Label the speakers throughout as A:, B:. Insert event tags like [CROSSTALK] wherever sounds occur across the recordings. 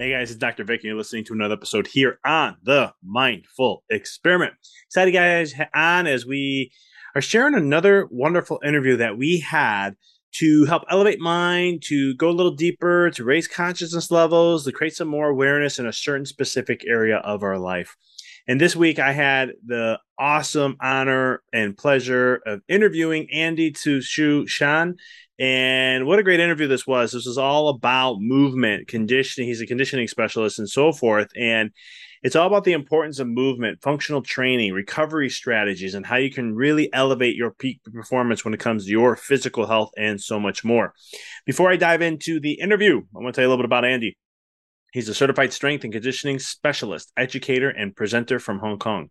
A: Hey guys, it's Dr. Vic, and you're listening to another episode here on the Mindful Experiment. Excited guys on as we are sharing another wonderful interview that we had to help elevate mind, to go a little deeper, to raise consciousness levels, to create some more awareness in a certain specific area of our life. And this week I had the awesome honor and pleasure of interviewing Andy Tsu Shan. And what a great interview this was. This was all about movement, conditioning. He's a conditioning specialist and so forth. And it's all about the importance of movement, functional training, recovery strategies, and how you can really elevate your peak performance when it comes to your physical health and so much more. Before I dive into the interview, I want to tell you a little bit about Andy. He's a certified strength and conditioning specialist, educator, and presenter from Hong Kong.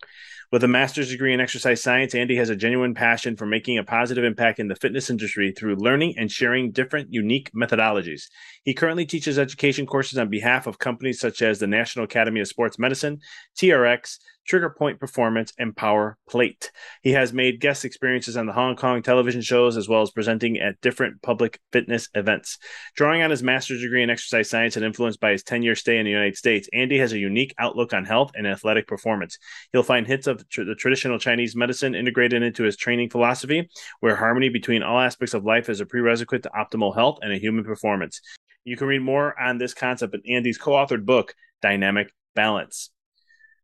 A: With a master's degree in exercise science, Andy has a genuine passion for making a positive impact in the fitness industry through learning and sharing different unique methodologies. He currently teaches education courses on behalf of companies such as the National Academy of Sports Medicine, TRX, TriggerPoint Performance, and Power Plate. He has made guest experiences on the Hong Kong television shows as well as presenting at different public fitness events. Drawing on his master's degree in exercise science and influenced by his 10 year stay in the United States, Andy has a unique outlook on health and athletic performance. You'll find hits of tr- the traditional Chinese medicine integrated into his training philosophy, where harmony between all aspects of life is a prerequisite to optimal health and a human performance. You can read more on this concept in Andy's co authored book, Dynamic Balance.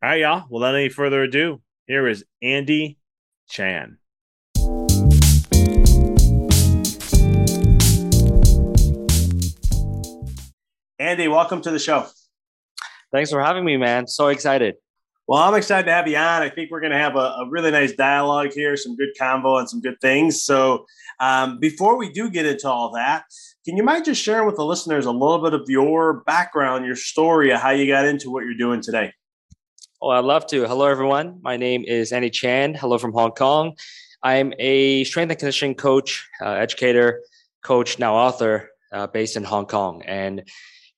A: All right, y'all. Without any further ado, here is Andy Chan. Andy, welcome to the show.
B: Thanks for having me, man. So excited.
A: Well, I'm excited to have you on. I think we're going to have a, a, really nice dialogue here, some good convo, and some good things. So, um, before we do get into all that, can you mind just sharing with the listeners a little bit of your background, your story, of how you got into what you're doing today?
B: Oh, I'd love to. Hello, everyone. My name is Andy Chan. Hello from Hong Kong. I'm a strength and conditioning coach, uh, educator, coach, now author, uh, based in Hong Kong. And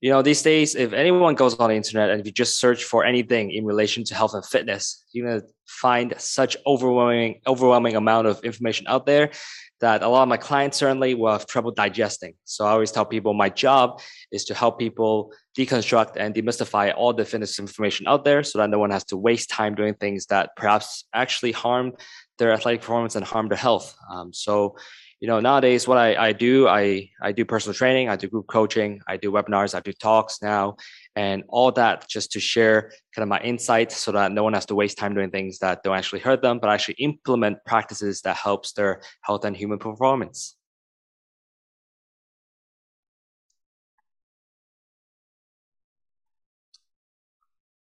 B: you know, these days, if anyone goes on the internet and if you just search for anything in relation to health and fitness, you're gonna find such overwhelming, overwhelming amount of information out there that a lot of my clients certainly will have trouble digesting. So I always tell people my job is to help people deconstruct and demystify all the fitness information out there so that no one has to waste time doing things that perhaps actually harm their athletic performance and harm their health. Um, so, you know, nowadays what I, I do, I, I do personal training, I do group coaching, I do webinars, I do talks now, and all that just to share kind of my insights so that no one has to waste time doing things that don't actually hurt them, but actually implement practices that helps their health and human performance.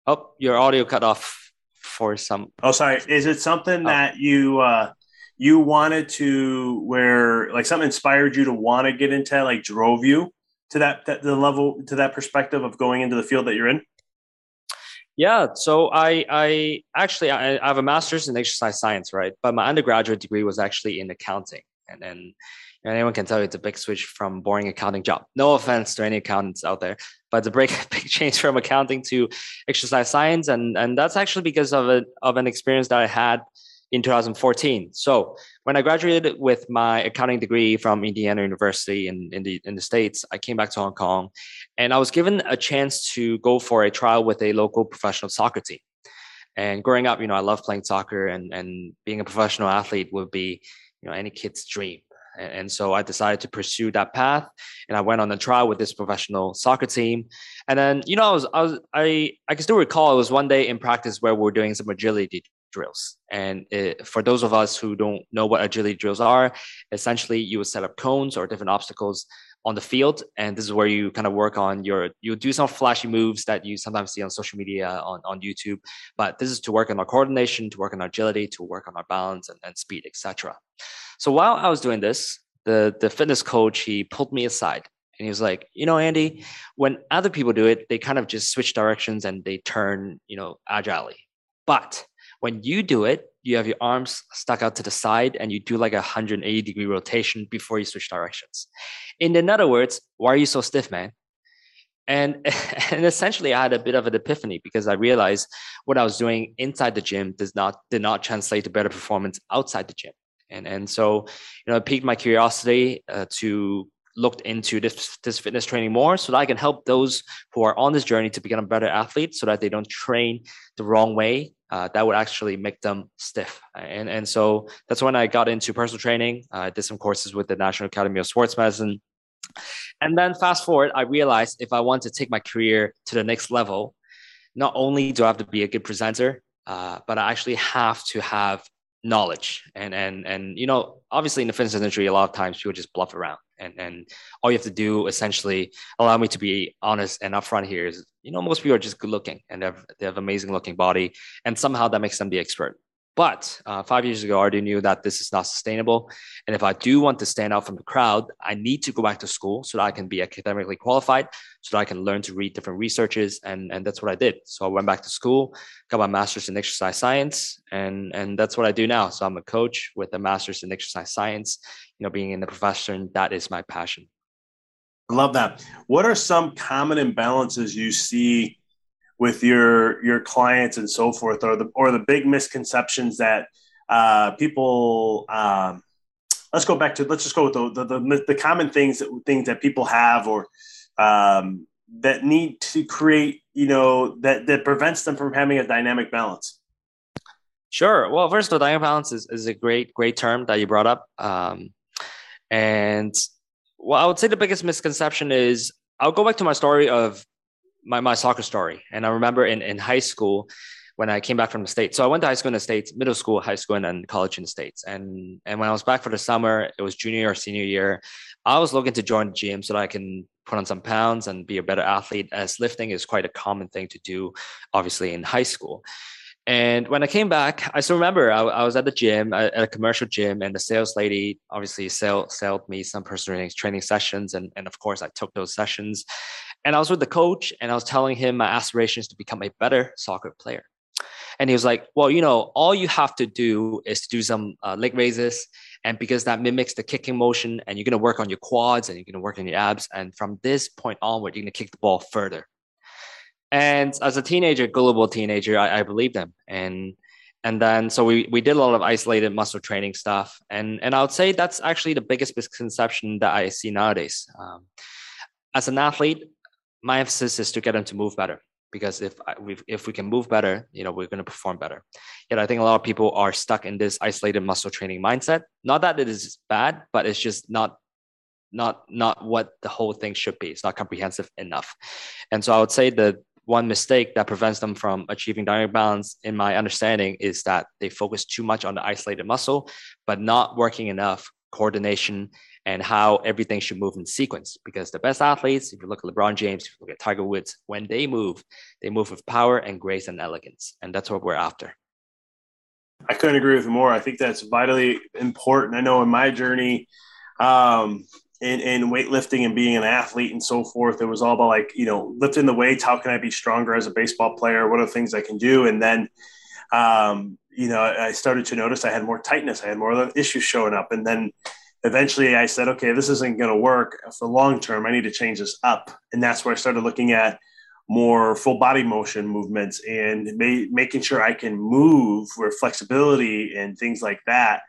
B: Oh, your audio cut off for some.
A: Oh, sorry. Is it something oh. that you uh, you wanted to where like something inspired you to want to get into like drove you to that, that the level to that perspective of going into the field that you're in?
B: Yeah, so I I actually I, I have a master's in exercise science, right? But my undergraduate degree was actually in accounting, and then anyone can tell you it's a big switch from boring accounting job. No offense to any accountants out there, but it's a big [LAUGHS] big change from accounting to exercise science, and and that's actually because of a of an experience that I had in 2014. So when I graduated with my accounting degree from Indiana University in, in the in the States, I came back to Hong Kong and I was given a chance to go for a trial with a local professional soccer team. And growing up, you know, I love playing soccer and, and being a professional athlete would be, you know, any kid's dream. And so I decided to pursue that path, and I went on a trial with this professional soccer team. And then, you know, I was, I was, I, I can still recall it was one day in practice where we are doing some agility drills. And it, for those of us who don't know what agility drills are, essentially you would set up cones or different obstacles on the field and this is where you kind of work on your you do some flashy moves that you sometimes see on social media on, on youtube but this is to work on our coordination to work on our agility to work on our balance and, and speed etc so while i was doing this the the fitness coach he pulled me aside and he was like you know andy when other people do it they kind of just switch directions and they turn you know agilely but when you do it, you have your arms stuck out to the side and you do like a 180 degree rotation before you switch directions. In other words, why are you so stiff, man? And, [LAUGHS] and essentially I had a bit of an epiphany because I realized what I was doing inside the gym does not did not translate to better performance outside the gym. And, and so, you know, it piqued my curiosity uh, to look into this, this fitness training more so that I can help those who are on this journey to become better athlete so that they don't train the wrong way uh, that would actually make them stiff. And, and so that's when I got into personal training. I did some courses with the National Academy of Sports Medicine. And then fast forward, I realized if I want to take my career to the next level, not only do I have to be a good presenter, uh, but I actually have to have knowledge. And and and you know, obviously in the fitness industry, a lot of times people just bluff around and and all you have to do essentially allow me to be honest and upfront here is you know most people are just good looking and they have, they have amazing looking body and somehow that makes them the expert but uh, five years ago, I already knew that this is not sustainable. And if I do want to stand out from the crowd, I need to go back to school so that I can be academically qualified, so that I can learn to read different researches. And, and that's what I did. So I went back to school, got my master's in exercise science, and, and that's what I do now. So I'm a coach with a master's in exercise science. You know, being in the profession, that is my passion.
A: I love that. What are some common imbalances you see with your your clients and so forth, or the or the big misconceptions that uh, people. Um, let's go back to let's just go with the the, the, the common things that things that people have or um, that need to create you know that that prevents them from having a dynamic balance.
B: Sure. Well, first of all, dynamic balance is, is a great great term that you brought up. Um, and well, I would say the biggest misconception is I'll go back to my story of my, my soccer story. And I remember in, in high school when I came back from the States. So I went to high school in the States, middle school, high school, and then college in the States. And and when I was back for the summer, it was junior or senior year. I was looking to join the gym so that I can put on some pounds and be a better athlete, as lifting is quite a common thing to do, obviously, in high school. And when I came back, I still remember I, I was at the gym, at a commercial gym, and the sales lady obviously sell, sold me some personal training sessions. And, and of course, I took those sessions. And I was with the coach and I was telling him my aspirations to become a better soccer player. And he was like, well, you know, all you have to do is to do some uh, leg raises. And because that mimics the kicking motion, and you're going to work on your quads and you're going to work on your abs. And from this point onward, you're going to kick the ball further. And as a teenager, gullible teenager, I, I believed him. And and then so we we did a lot of isolated muscle training stuff. And and I would say that's actually the biggest misconception that I see nowadays. Um, as an athlete, my emphasis is to get them to move better. because if we if we can move better, you know, we're going to perform better. Yet I think a lot of people are stuck in this isolated muscle training mindset. Not that it is bad, but it's just not not not what the whole thing should be. It's not comprehensive enough. And so I would say the one mistake that prevents them from achieving dynamic balance, in my understanding, is that they focus too much on the isolated muscle, but not working enough coordination and how everything should move in sequence. Because the best athletes, if you look at LeBron James, if you look at Tiger Woods, when they move, they move with power and grace and elegance. And that's what we're after.
A: I couldn't agree with more. I think that's vitally important. I know in my journey, um, in, in weightlifting and being an athlete and so forth, it was all about like, you know, lifting the weights. How can I be stronger as a baseball player? What are the things I can do? And then, um, you know, I started to notice I had more tightness. I had more issues showing up. And then eventually I said, okay, this isn't going to work for long term. I need to change this up. And that's where I started looking at more full body motion movements and ma- making sure I can move with flexibility and things like that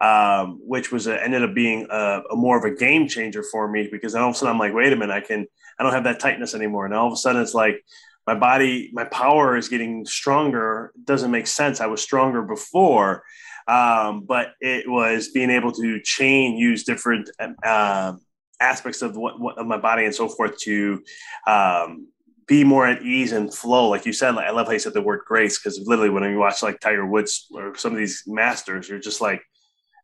A: um, which was a, ended up being a, a, more of a game changer for me because all of a sudden I'm like, wait a minute, I can I don't have that tightness anymore, and all of a sudden it's like my body, my power is getting stronger. It doesn't make sense. I was stronger before, um, but it was being able to chain, use different uh, aspects of what, what, of my body and so forth to um, be more at ease and flow. Like you said, like, I love how you said the word grace because literally when you watch like Tiger Woods or some of these masters, you're just like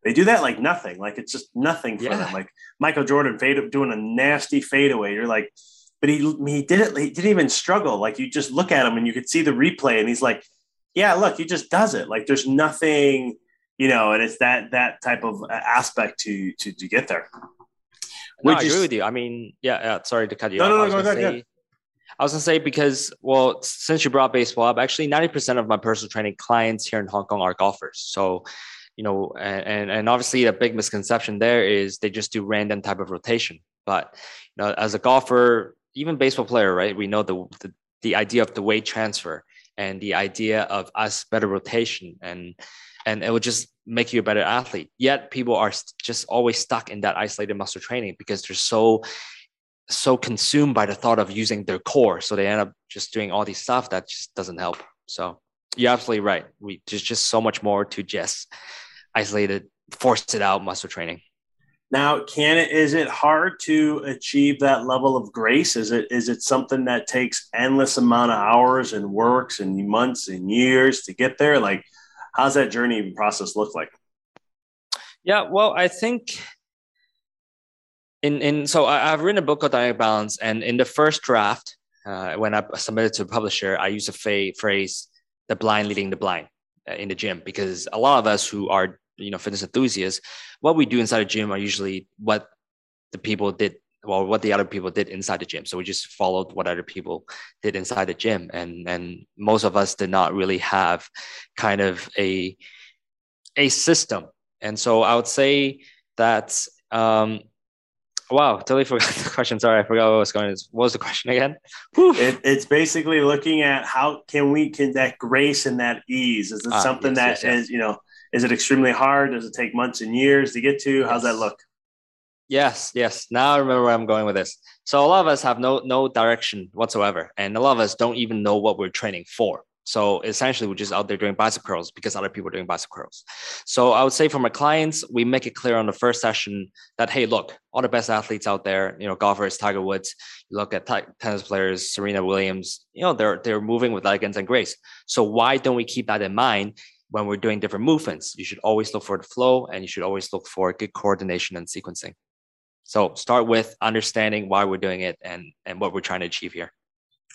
A: they do that like nothing. Like it's just nothing for yeah. them. Like Michael Jordan fade doing a nasty fadeaway. You're like, but he he did it. He didn't even struggle. Like you just look at him and you could see the replay, and he's like, yeah, look, he just does it. Like there's nothing, you know, and it's that that type of uh, aspect to to to get there.
B: No, I agree with you. I mean, yeah, yeah. Sorry to cut you
A: no,
B: off.
A: No, no, no, go ahead.
B: I was gonna say because well, since you brought baseball up, actually ninety percent of my personal training clients here in Hong Kong are golfers. So you know, and and obviously a big misconception there is they just do random type of rotation. But you know, as a golfer, even baseball player, right? We know the the, the idea of the weight transfer and the idea of us better rotation and and it will just make you a better athlete. Yet people are just always stuck in that isolated muscle training because they're so so consumed by the thought of using their core, so they end up just doing all these stuff that just doesn't help. So you're absolutely right. We there's just so much more to just isolated, force it out muscle training.
A: Now, can it is it hard to achieve that level of grace? Is it is it something that takes endless amount of hours and works and months and years to get there? Like, how's that journey process look like?
B: Yeah, well, I think in in so I, have written a book called Dynamic Balance, and in the first draft, uh, when I submitted to a publisher, I used a phrase "the blind leading the blind" uh, in the gym because a lot of us who are you know fitness enthusiasts what we do inside a gym are usually what the people did well what the other people did inside the gym so we just followed what other people did inside the gym and and most of us did not really have kind of a a system and so i would say that um Wow, totally forgot the question. Sorry, I forgot what was going. On. What was the question again?
A: It, it's basically looking at how can we can that grace and that ease. Is it ah, something yes, that yes, is, you know is it extremely hard? Does it take months and years to get to? How's that look?
B: Yes, yes. Now I remember where I'm going with this. So a lot of us have no no direction whatsoever, and a lot of us don't even know what we're training for. So essentially, we're just out there doing bicep curls because other people are doing bicep curls. So I would say for my clients, we make it clear on the first session that hey, look, all the best athletes out there, you know, golfers, Tiger Woods, you look at t- tennis players, Serena Williams, you know, they're they're moving with elegance and grace. So why don't we keep that in mind when we're doing different movements, you should always look for the flow and you should always look for good coordination and sequencing. So start with understanding why we're doing it and, and what we're trying to achieve here.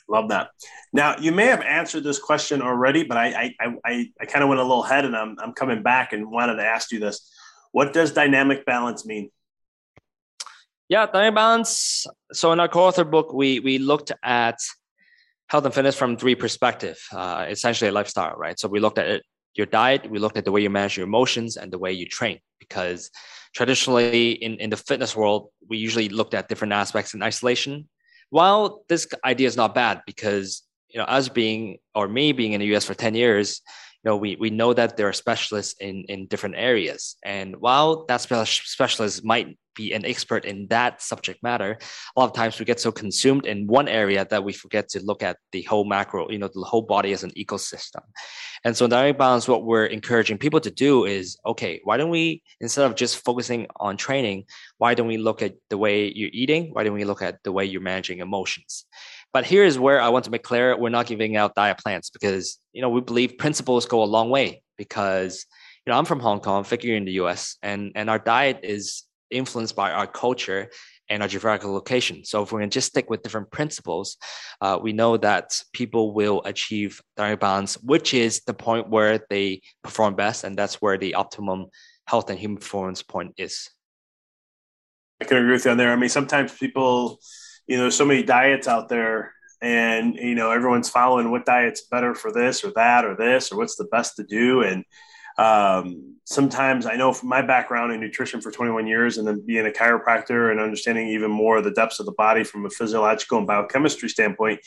A: Love that. Now you may have answered this question already, but I I, I, I kind of went a little ahead and I'm, I'm coming back and wanted to ask you this. What does dynamic balance mean?
B: Yeah, dynamic balance. So in our co-author book, we we looked at health and fitness from three perspectives. Uh, essentially, a lifestyle, right? So we looked at it your diet, we looked at the way you manage your emotions and the way you train. Because traditionally in, in the fitness world, we usually looked at different aspects in isolation. While this idea is not bad, because you know, us being or me being in the US for 10 years, you know, we, we know that there are specialists in, in different areas. And while that specialist might be an expert in that subject matter, a lot of times we get so consumed in one area that we forget to look at the whole macro, you know, the whole body as an ecosystem. And so in dynamic balance, what we're encouraging people to do is, okay, why don't we, instead of just focusing on training, why don't we look at the way you're eating? Why don't we look at the way you're managing emotions? But here is where I want to make clear we're not giving out diet plans because you know we believe principles go a long way because you know I'm from Hong Kong, figure in the US, and and our diet is influenced by our culture and our geographical location. So if we're going to just stick with different principles, uh, we know that people will achieve dynamic balance, which is the point where they perform best, and that's where the optimum health and human performance point is.
A: I can agree with you on there. I mean, sometimes people you know, so many diets out there and you know everyone's following what diet's better for this or that or this or what's the best to do and um, sometimes i know from my background in nutrition for 21 years and then being a chiropractor and understanding even more the depths of the body from a physiological and biochemistry standpoint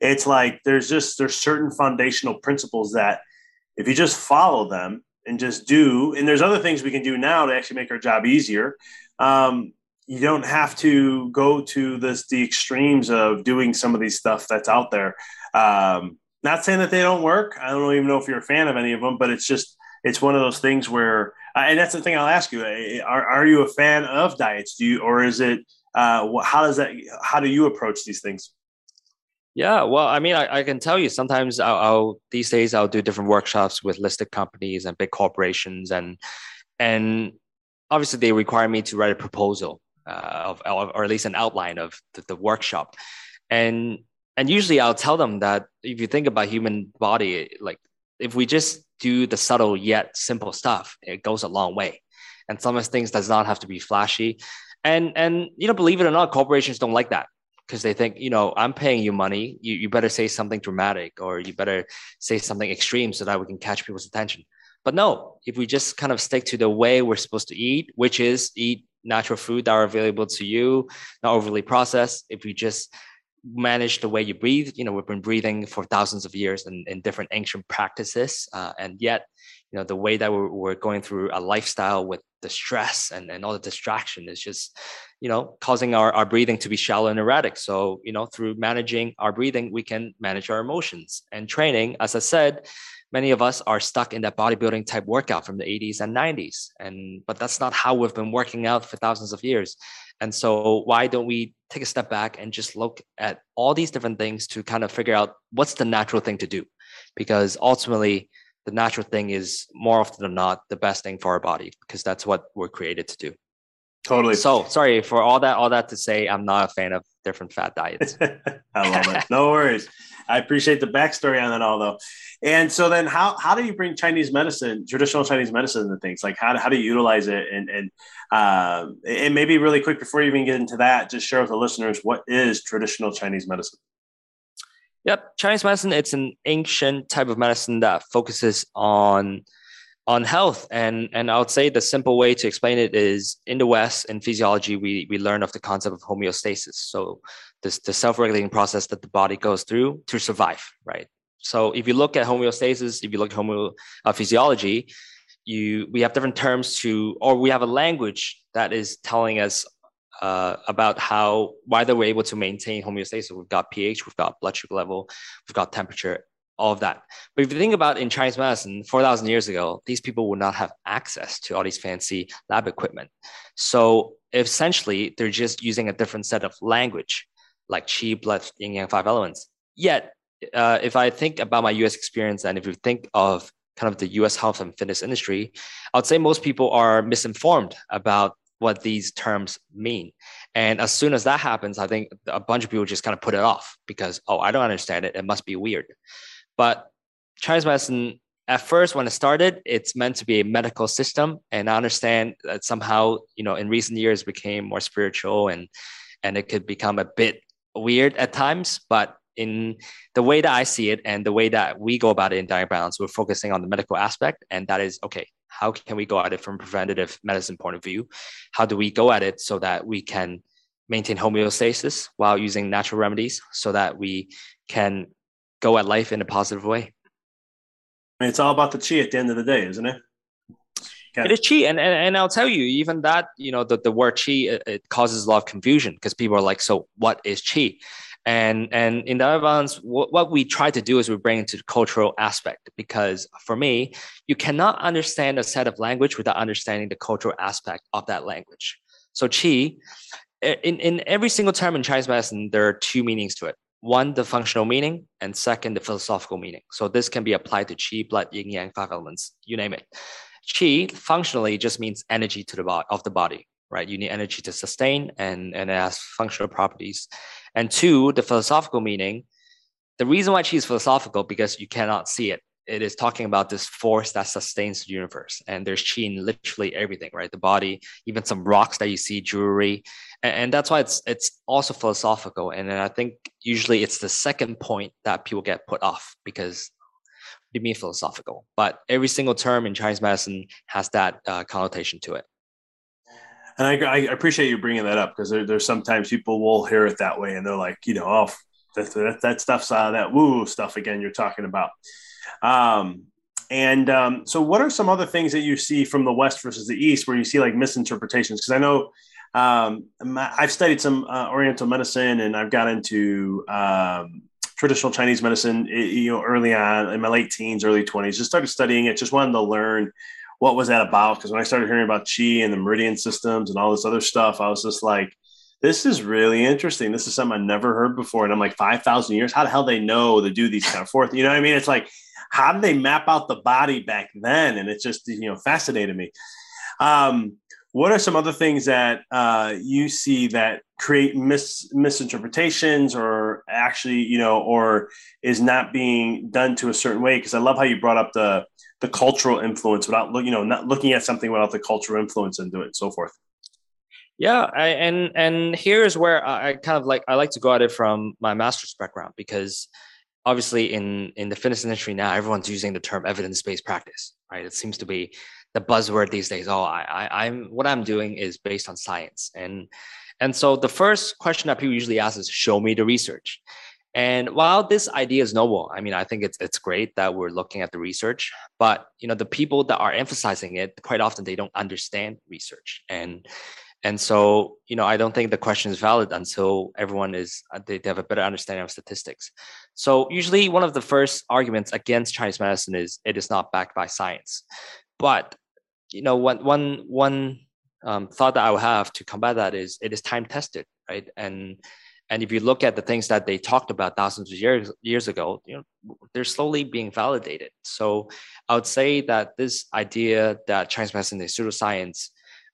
A: it's like there's just there's certain foundational principles that if you just follow them and just do and there's other things we can do now to actually make our job easier um, you don't have to go to this the extremes of doing some of these stuff that's out there. Um, not saying that they don't work. I don't even know if you're a fan of any of them, but it's just it's one of those things where, uh, and that's the thing I'll ask you: uh, Are are you a fan of diets? Do you, or is it? Uh, how does that? How do you approach these things?
B: Yeah, well, I mean, I, I can tell you sometimes I'll, I'll, these days I'll do different workshops with listed companies and big corporations, and and obviously they require me to write a proposal uh, of, or at least an outline of the, the, workshop. And and usually I'll tell them that if you think about human body, like if we just do the subtle yet simple stuff, it goes a long way. And some of the things does not have to be flashy. And and you know, believe it or not, corporations don't like that because they think, you know, I'm paying you money. You, you better say something dramatic or you better say something extreme so that we can catch people's attention. But no, if we just kind of stick to the way we're supposed to eat, which is eat natural food that are available to you, not overly processed. If we just manage the way you breathe, you know, we've been breathing for thousands of years in, in different ancient practices. Uh, and yet, you know, the way that we're, we're, going through a lifestyle with the stress and, and all the distraction is just, you know, causing our, our breathing to be shallow and erratic. So, you know, through managing our breathing, we can manage our emotions. And training, as I said, many of us are stuck in that bodybuilding type workout from the 80s and 90s and but that's not how we've been working out for thousands of years. And so why don't we take a step back and just look at all these different things to kind of figure out what's the natural thing to do? Because ultimately the natural thing is more often than not the best thing for our body because that's what we're created to do
A: totally
B: so sorry for all that all that to say i'm not a fan of different fat diets [LAUGHS]
A: i love it no worries I appreciate the backstory on that all though. And so then how, how do you bring Chinese medicine, traditional Chinese medicine into things? Like how, how do you utilize it? And, and, uh, and maybe really quick before you even get into that, just share with the listeners, what is traditional Chinese medicine?
B: Yep. Chinese medicine, it's an ancient type of medicine that focuses on on health. And and i would say the simple way to explain it is in the west in physiology we we learn of the concept of homeostasis. So this the self-regulating process that the body goes through to survive right? So if you look at homeostasis if you look at homo uh, physiology you we have different terms to or we have a language that is telling us uh, about how why they were able to maintain homeostasis we've got ph we've got blood sugar level we've got temperature all of that. But if you think about in Chinese medicine, 4,000 years ago, these people would not have access to all these fancy lab equipment. So essentially, they're just using a different set of language, like qi, blood, yin yang, five elements. Yet, uh, if I think about my US experience, and if you think of kind of the US health and fitness industry, I would say most people are misinformed about what these terms mean. And as soon as that happens, I think a bunch of people just kind of put it off because, oh, I don't understand it. It must be weird. But Chinese medicine, at first, when it started, it's meant to be a medical system. And I understand that somehow, you know, in recent years became more spiritual and and it could become a bit weird at times. But in the way that I see it and the way that we go about it in Dynamic Balance, we're focusing on the medical aspect. And that is okay, how can we go at it from a preventative medicine point of view? How do we go at it so that we can maintain homeostasis while using natural remedies so that we can go at life in a positive way.
A: It's all about the chi at the end of the day, isn't it?
B: it is chi, and, and and I'll tell you, even that, you know, the, the word chi it, it causes a lot of confusion because people are like, so what is chi? And and in the other what, what we try to do is we bring into the cultural aspect because for me, you cannot understand a set of language without understanding the cultural aspect of that language. So chi, eh, in, in every single term in Chinese medicine, there are two meanings to it. One, the functional meaning, and second, the philosophical meaning. So this can be applied to qi, blood, yin, yang, five elements, you name it. Qi functionally just means energy to the body of the body, right? You need energy to sustain, and and it has functional properties. And two, the philosophical meaning. The reason why qi is philosophical because you cannot see it. It is talking about this force that sustains the universe, and there's qi in literally everything, right? The body, even some rocks that you see, jewelry, and, and that's why it's it's also philosophical. And then I think usually it's the second point that people get put off because you mean philosophical, but every single term in Chinese medicine has that uh, connotation to it.
A: And I, I appreciate you bringing that up because there, there's sometimes people will hear it that way and they're like, you know, oh, that, that, that stuff's uh, that woo stuff again you're talking about. Um, and um, so, what are some other things that you see from the West versus the East where you see like misinterpretations? Because I know um, I've studied some uh, Oriental medicine and I've got into um, traditional Chinese medicine, you know, early on in my late teens, early 20s, just started studying it, just wanted to learn what was that about. Because when I started hearing about chi and the meridian systems and all this other stuff, I was just like, this is really interesting. This is something I never heard before. And I'm like, 5,000 years? How the hell they know to do these kind of forth? You know what I mean? It's like, how did they map out the body back then? And it just, you know, fascinated me. Um, what are some other things that uh, you see that create mis- misinterpretations or actually, you know, or is not being done to a certain way? Because I love how you brought up the the cultural influence without you know, not looking at something without the cultural influence into it and so forth.
B: Yeah, I, and and here's where I kind of like I like to go at it from my master's background because obviously in in the fitness industry now everyone's using the term evidence based practice, right? It seems to be the buzzword these days. Oh, I, I, I'm what I'm doing is based on science, and and so the first question that people usually ask is, "Show me the research." And while this idea is noble, I mean, I think it's it's great that we're looking at the research, but you know, the people that are emphasizing it quite often they don't understand research, and and so you know, I don't think the question is valid until everyone is uh, they, they have a better understanding of statistics. So usually, one of the first arguments against Chinese medicine is it is not backed by science. But you know, one one one um, thought that I would have to combat that is it is time tested, right? And and if you look at the things that they talked about thousands of years years ago, you know, they're slowly being validated. So I would say that this idea that Chinese medicine is pseudoscience,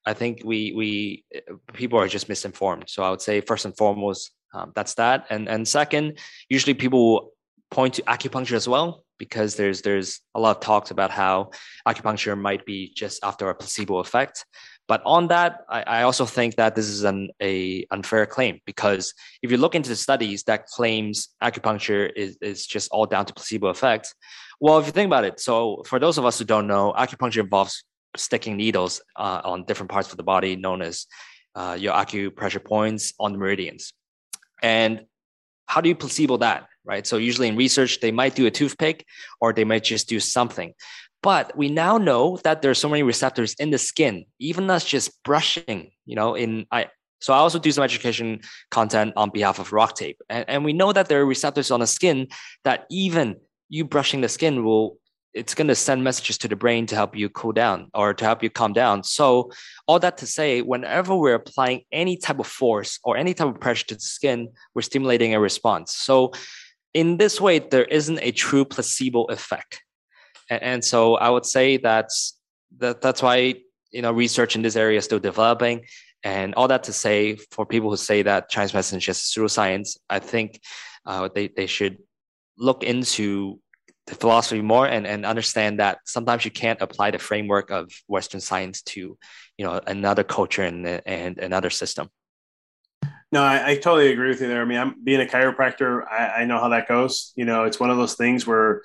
B: I think we we people are just misinformed. So I would say first and foremost, um, that's that. And and second, usually people point to acupuncture as well because there's there's a lot of talks about how acupuncture might be just after a placebo effect. But on that, I, I also think that this is an a unfair claim because if you look into the studies that claims acupuncture is, is just all down to placebo effect, well, if you think about it, so for those of us who don't know, acupuncture involves sticking needles uh, on different parts of the body, known as uh, your acupressure points on the meridians. And how do you placebo that? Right? So usually in research, they might do a toothpick or they might just do something. But we now know that there's so many receptors in the skin, even us just brushing, you know, in I so I also do some education content on behalf of RockTape. And, and we know that there are receptors on the skin that even you brushing the skin will it's going to send messages to the brain to help you cool down or to help you calm down. So, all that to say, whenever we're applying any type of force or any type of pressure to the skin, we're stimulating a response. So, in this way, there isn't a true placebo effect. And, and so I would say that's that, that's why you know research in this area is still developing. And all that to say, for people who say that Chinese medicine is just pseudoscience, I think uh, they, they should look into the philosophy more and, and understand that sometimes you can't apply the framework of Western science to, you know, another culture and, and another system.
A: No, I, I, totally agree with you there. I mean, I'm being a chiropractor. I, I know how that goes. You know, it's one of those things where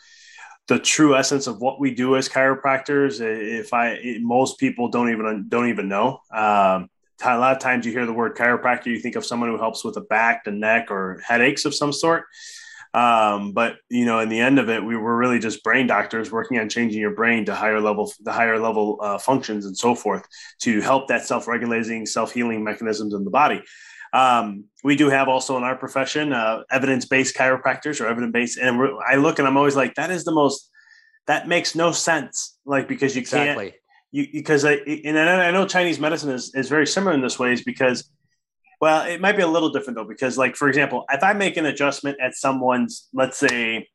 A: the true essence of what we do as chiropractors, if I, it, most people don't even don't even know. Um, a lot of times you hear the word chiropractor, you think of someone who helps with the back, the neck, or headaches of some sort. Um, but you know, in the end of it, we were really just brain doctors working on changing your brain to higher level, the higher level uh, functions and so forth to help that self-regulating, self-healing mechanisms in the body. Um, we do have also in our profession uh, evidence-based chiropractors or evidence-based, and I look and I'm always like, that is the most that makes no sense. Like because you can't, you because I and I know Chinese medicine is is very similar in this ways because well, it might be a little different though, because like for example, if I make an adjustment at someone's, let's say,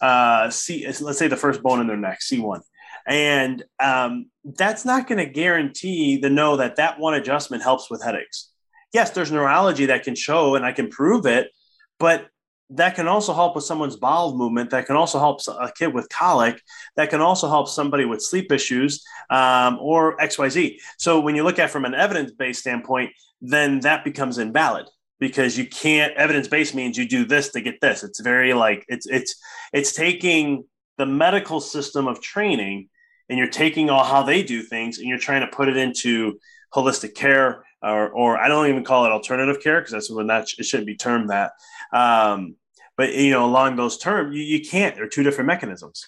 A: uh, C, let's say the first bone in their neck, C1, and um, that's not going to guarantee the know that that one adjustment helps with headaches. Yes, there's neurology that can show, and I can prove it, but that can also help with someone's bowel movement. That can also help a kid with colic. That can also help somebody with sleep issues um, or XYZ. So when you look at from an evidence based standpoint, then that becomes invalid because you can't evidence based means you do this to get this. It's very like it's it's it's taking the medical system of training and you're taking all how they do things and you're trying to put it into holistic care or, or I don't even call it alternative care because that's when that it shouldn't be termed that. Um, but you know, along those terms, you, you can't. They're two different mechanisms.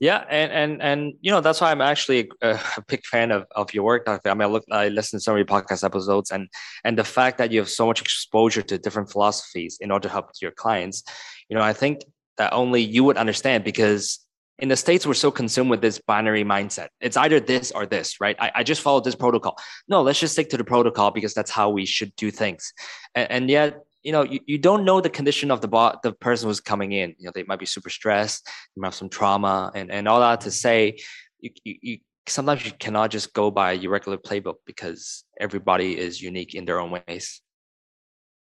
B: Yeah, and and and you know that's why I'm actually a, a big fan of, of your work. I mean, I look, I listen to so many podcast episodes, and and the fact that you have so much exposure to different philosophies in order to help your clients, you know, I think that only you would understand because in the states we're so consumed with this binary mindset. It's either this or this, right? I, I just follow this protocol. No, let's just stick to the protocol because that's how we should do things, and, and yet you know you, you don't know the condition of the bot the person who's coming in you know they might be super stressed they might have some trauma and, and all that to say you, you, you sometimes you cannot just go by your regular playbook because everybody is unique in their own ways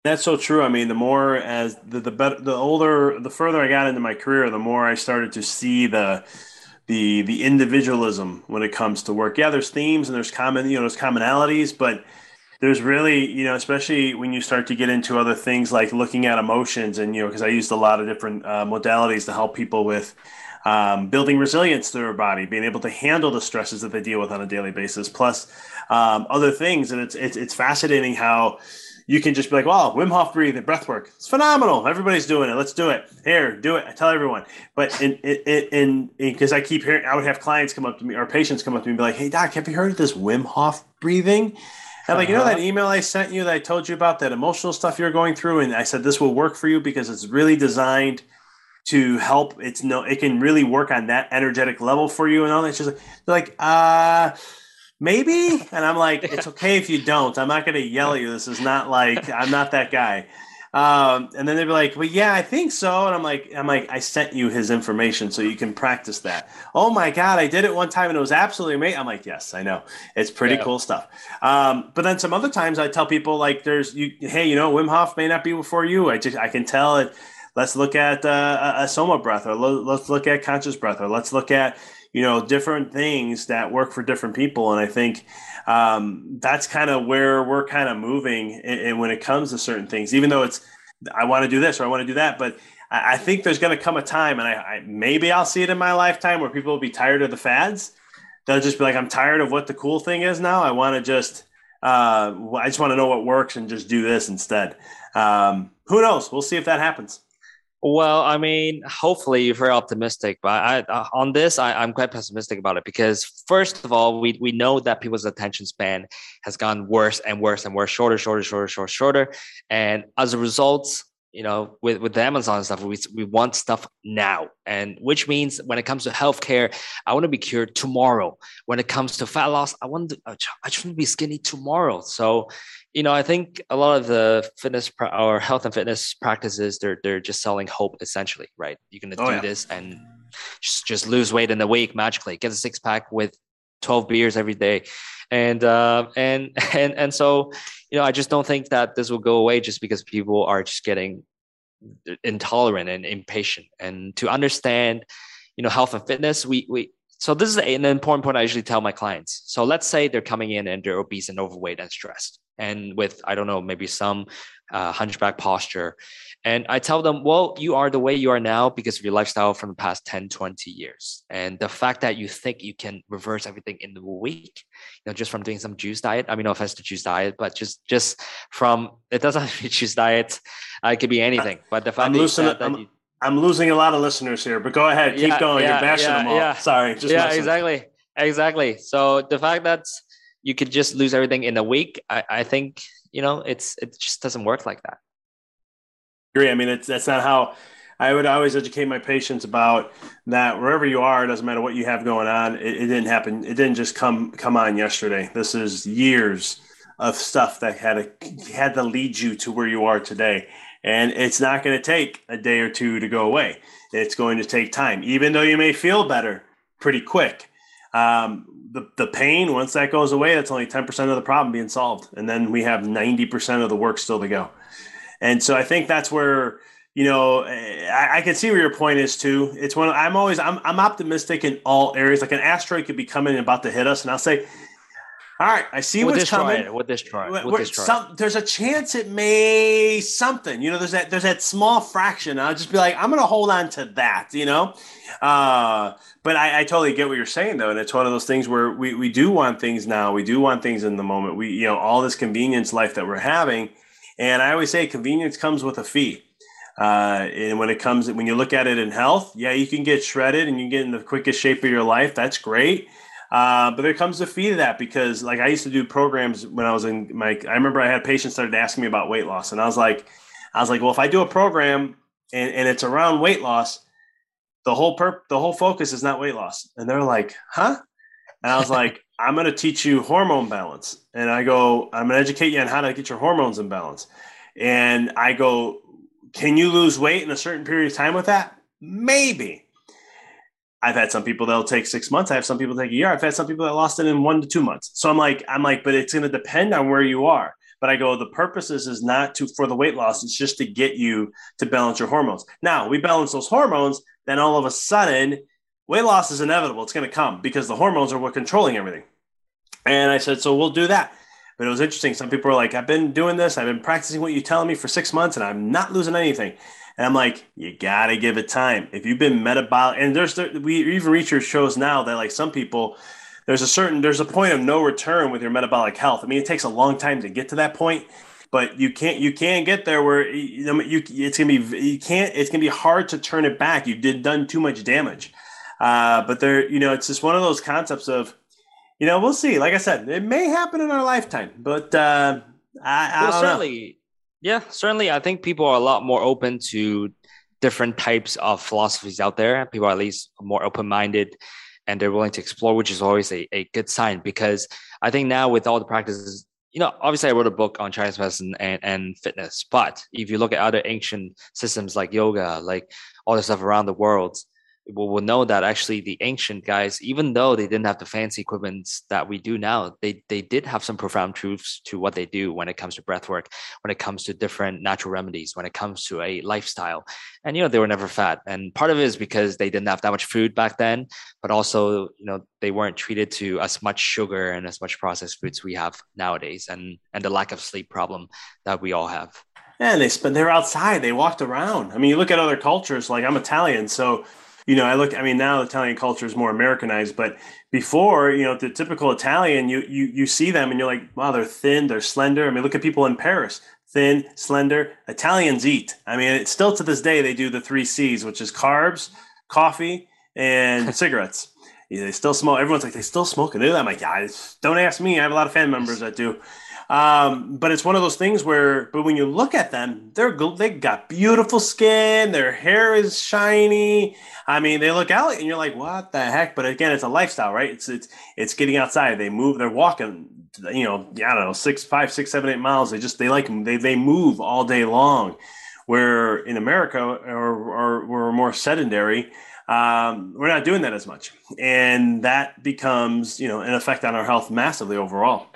A: that's so true. I mean, the more as the the better, the older, the further I got into my career, the more I started to see the the the individualism when it comes to work. Yeah, there's themes and there's common, you know, there's commonalities, but there's really you know especially when you start to get into other things like looking at emotions and you know because i used a lot of different uh, modalities to help people with um, building resilience to their body being able to handle the stresses that they deal with on a daily basis plus um, other things and it's, it's it's fascinating how you can just be like, "Wow, Wim Hof breathing, breath work. It's phenomenal. Everybody's doing it. Let's do it. Here, do it. I tell everyone." But in in because I keep hearing, I would have clients come up to me or patients come up to me and be like, "Hey, doc, have you heard of this Wim Hof breathing?" And like, you know that uh-huh. email I sent you that I told you about that emotional stuff you're going through, and I said this will work for you because it's really designed to help. It's no, it can really work on that energetic level for you and all that. It's just like, like, uh, maybe. And I'm like, it's okay if you don't. I'm not going to yell at you. This is not like I'm not that guy. Um, and then they'd be like, "Well, yeah, I think so." And I'm like, "I'm like, I sent you his information so you can practice that." Oh my god, I did it one time and it was absolutely amazing. I'm like, "Yes, I know, it's pretty yeah. cool stuff." Um, but then some other times I tell people like, "There's you, hey, you know, Wim Hof may not be for you. I just I can tell it. Let's look at uh, a soma breath, or lo- let's look at conscious breath, or let's look at you know different things that work for different people." And I think um, that's kind of where we're kind of moving and when it comes to certain things even though it's i want to do this or i want to do that. But i, I think there's going to come a time and I, I, maybe i'll see it in my lifetime where people will be tired of the fads. They'll just be like i'm tired of what the cool thing is now. I want to just uh, i just want to know what works and just do this instead. Um, who knows? We'll see if that happens
B: well, I mean, hopefully you're very optimistic, but I, uh, on this, I, am quite pessimistic about it because first of all, we, we know that people's attention span has gone worse and worse and worse, shorter, shorter, shorter, shorter, shorter. And as a result, you know, with, with the Amazon stuff, we, we want stuff now. And which means when it comes to healthcare, I want to be cured tomorrow. When it comes to fat loss, I want to, I just want to be skinny tomorrow. So, you know, I think a lot of the fitness or health and fitness practices, they're, they're just selling hope essentially, right? You're going to oh, do yeah. this and just, just lose weight in a week magically, get a six pack with 12 beers every day. And, uh, and, [LAUGHS] and, and so, you know, I just don't think that this will go away just because people are just getting intolerant and impatient. And to understand, you know, health and fitness, we we so this is an important point I usually tell my clients. So let's say they're coming in and they're obese and overweight and stressed, and with I don't know maybe some uh, hunchback posture, and I tell them, well, you are the way you are now because of your lifestyle from the past 10, 20 years. And the fact that you think you can reverse everything in a week, you know, just from doing some juice diet. I mean, no offense to juice diet, but just just from it doesn't have to be [LAUGHS] juice diet. Uh, it could be anything. But the fact
A: I'm
B: that,
A: losing,
B: that, that
A: I'm,
B: you,
A: I'm losing a lot of listeners here, but go ahead, keep
B: Yeah,
A: going.
B: yeah,
A: You're bashing
B: yeah,
A: them all.
B: yeah.
A: Sorry, just
B: yeah,
A: messing.
B: exactly, exactly. So the fact that you could just lose everything in a week, I, I think you know it's it just doesn't work like that.
A: agree. I mean, it's that's not how I would always educate my patients about that. Wherever you are, it doesn't matter what you have going on. It, it didn't happen. It didn't just come come on yesterday. This is years of stuff that had to, had to lead you to where you are today. And it's not going to take a day or two to go away. It's going to take time, even though you may feel better pretty quick. Um, the, the pain, once that goes away, that's only 10% of the problem being solved. And then we have 90% of the work still to go. And so I think that's where, you know, eh, I, I can see where your point is too. It's one I'm always I'm I'm optimistic in all areas. Like an asteroid could be coming and about to hit us, and I'll say, All right, I see
B: We'll
A: what's coming.
B: it. We'll destroy it.
A: We're-
B: We'll
A: we're-
B: destroy it.
A: some, there's a chance it may something. You know, there's that there's that small fraction. I'll just be like, I'm gonna hold on to that, you know. Uh, but I, I totally get what you're saying though, and it's one of those things where we, we do want things now. We do want things in the moment. We you know all this convenience life that we're having, and I always say convenience comes with a fee. Uh, and when it comes when you look at it in health, yeah, you can get shredded and you get in the quickest shape of your life. That's great. Uh, but there comes a fee to that because, like, I used to do programs when I was in my. I remember I had patients started asking me about weight loss, and I was like, I was like, well, if I do a program and, and it's around weight loss, the whole perp, the whole focus is not weight loss, and they're like, huh? And I was [LAUGHS] like, I'm going to teach you hormone balance, and I go, I'm going to educate you on how to get your hormones in balance, and I go, can you lose weight in a certain period of time with that? Maybe. I've had some people that'll take six months. I have some people take a year. I've had some people that lost it in one to two months. So I'm like, I'm like, but it's going to depend on where you are. But I go, the purpose is, is not to for the weight loss. It's just to get you to balance your hormones. Now we balance those hormones, then all of a sudden, weight loss is inevitable. It's going to come because the hormones are what controlling everything. And I said, so we'll do that. But it was interesting. Some people are like, I've been doing this. I've been practicing what you're telling me for six months, and I'm not losing anything. And I'm like, you gotta give it time. If you've been metabolic, and there's we even research shows now that like some people, there's a certain there's a point of no return with your metabolic health. I mean, it takes a long time to get to that point, but you can't you can't get there where you, you it's gonna be you can't it's gonna be hard to turn it back. You did done too much damage. Uh, but there, you know, it's just one of those concepts of, you know, we'll see. Like I said, it may happen in our lifetime, but uh, I, I
B: well,
A: don't know.
B: Yeah, certainly. I think people are a lot more open to different types of philosophies out there. People are at least more open minded and they're willing to explore, which is always a, a good sign because I think now with all the practices, you know, obviously I wrote a book on Chinese medicine and, and fitness, but if you look at other ancient systems like yoga, like all the stuff around the world, we will know that actually the ancient guys, even though they didn't have the fancy equipment that we do now, they they did have some profound truths to what they do when it comes to breath work, when it comes to different natural remedies, when it comes to a lifestyle. And you know, they were never fat. And part of it is because they didn't have that much food back then, but also, you know, they weren't treated to as much sugar and as much processed foods we have nowadays and and the lack of sleep problem that we all have.
A: Yeah, and they spent they're outside. They walked around. I mean, you look at other cultures. Like I'm Italian, so you know, I look. I mean, now Italian culture is more Americanized, but before, you know, the typical Italian, you you you see them and you're like, wow, they're thin, they're slender. I mean, look at people in Paris, thin, slender. Italians eat. I mean, it's still to this day they do the three C's, which is carbs, coffee, and [LAUGHS] cigarettes. Yeah, they still smoke. Everyone's like, they still smoke and. I'm like, yeah, don't ask me. I have a lot of fan members that do. Um, but it's one of those things where, but when you look at them, they're. They got beautiful skin. Their hair is shiny. I mean, they look out and you're like, what the heck? But again, it's a lifestyle, right? It's, it's, it's getting outside. They move, they're walking, you know, I don't know, six, five, six, seven, eight miles. They just, they like, they, they move all day long. Where in America or, or we're more sedentary, um, we're not doing that as much. And that becomes, you know, an effect on our health massively overall.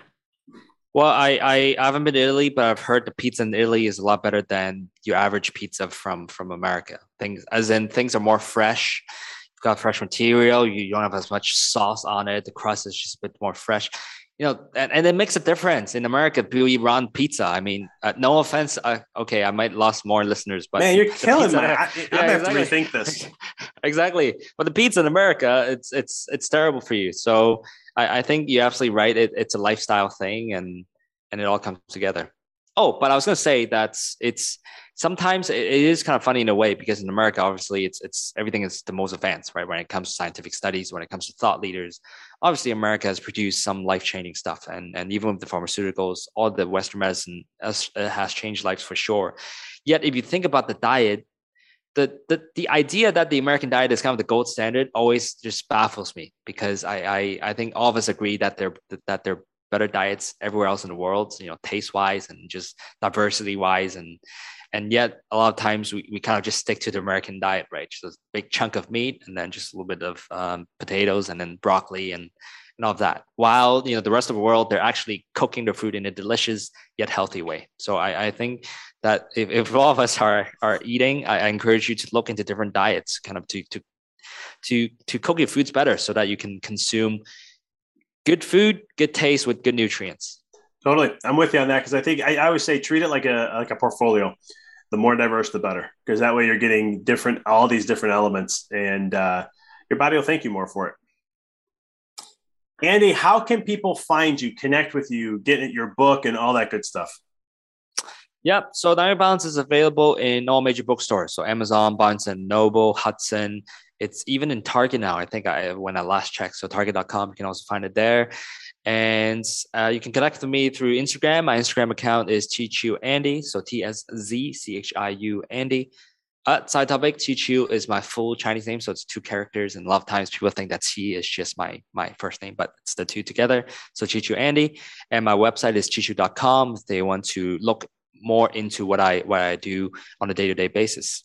B: Well, I, I haven't been to Italy, but I've heard the pizza in Italy is a lot better than your average pizza from from America. Things as in things are more fresh. You've got fresh material. You don't have as much sauce on it. The crust is just a bit more fresh. You know, and, and it makes a difference. In America, eat round pizza. I mean, uh, no offense. Uh, okay, I might lost more listeners, but
C: man, you're killing me. [LAUGHS] I,
B: yeah,
C: I
B: exactly.
C: have to rethink this. [LAUGHS]
B: exactly. But the pizza in America, it's it's it's terrible for you. So I, I think you're absolutely right. It, it's a lifestyle thing, and and it all comes together. Oh, but I was going to say that it's sometimes it is kind of funny in a way because in America, obviously, it's it's everything is the most advanced, right? When it comes to scientific studies, when it comes to thought leaders, obviously, America has produced some life changing stuff, and and even with the pharmaceuticals, all the Western medicine has, uh, has changed lives for sure. Yet, if you think about the diet, the, the the idea that the American diet is kind of the gold standard always just baffles me because I I, I think all of us agree that they're that they're better diets everywhere else in the world, you know, taste wise and just diversity wise. And and yet a lot of times we, we kind of just stick to the American diet, right? Just a big chunk of meat and then just a little bit of um, potatoes and then broccoli and and all of that. While you know the rest of the world, they're actually cooking their food in a delicious yet healthy way. So I, I think that if, if all of us are are eating, I, I encourage you to look into different diets, kind of to to to to cook your foods better so that you can consume good food, good taste with good nutrients.
C: Totally, I'm with you on that because I think I, I, always say treat it like a like a portfolio. The more diverse, the better, because that way you're getting different all these different elements, and uh, your body will thank you more for it. Andy, how can people find you, connect with you, get your book, and all that good stuff?
B: Yep. So Dynamic Balance is available in all major bookstores. So Amazon, Barnes and Noble, Hudson, it's even in Target now. I think I when I last checked. So Target.com, you can also find it there. And uh, you can connect with me through Instagram. My Instagram account is Tsz Chiu Andy. So T S Z C H I U Andy. Uh, side topic, Tsz Chiu is my full Chinese name, so it's two characters. And a lot of times people think that Tsz is just my my first name, but it's the two together. So Tsz Chiu Andy, and my website is tszchiu.com. If they want to look more into what I what I do on a day to day basis.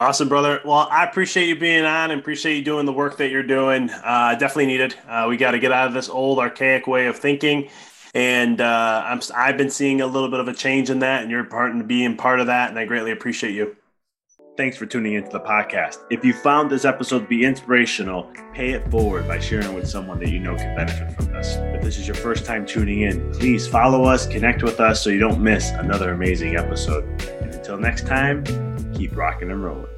C: Awesome, brother. Well, I appreciate you being on and appreciate you doing the work that you're doing. Uh, definitely needed. Uh, we got to get out of this old archaic way of thinking. And uh, I'm, I've been seeing a little bit of a change in that, and you're part being part of that. And I greatly appreciate you. Thanks for tuning into the podcast. If you found this episode to be inspirational, pay it forward by sharing with someone that you know can benefit from this. If this is your first time tuning in, please follow us, connect with us so you don't miss another amazing episode. And until next time, keep rocking and rolling.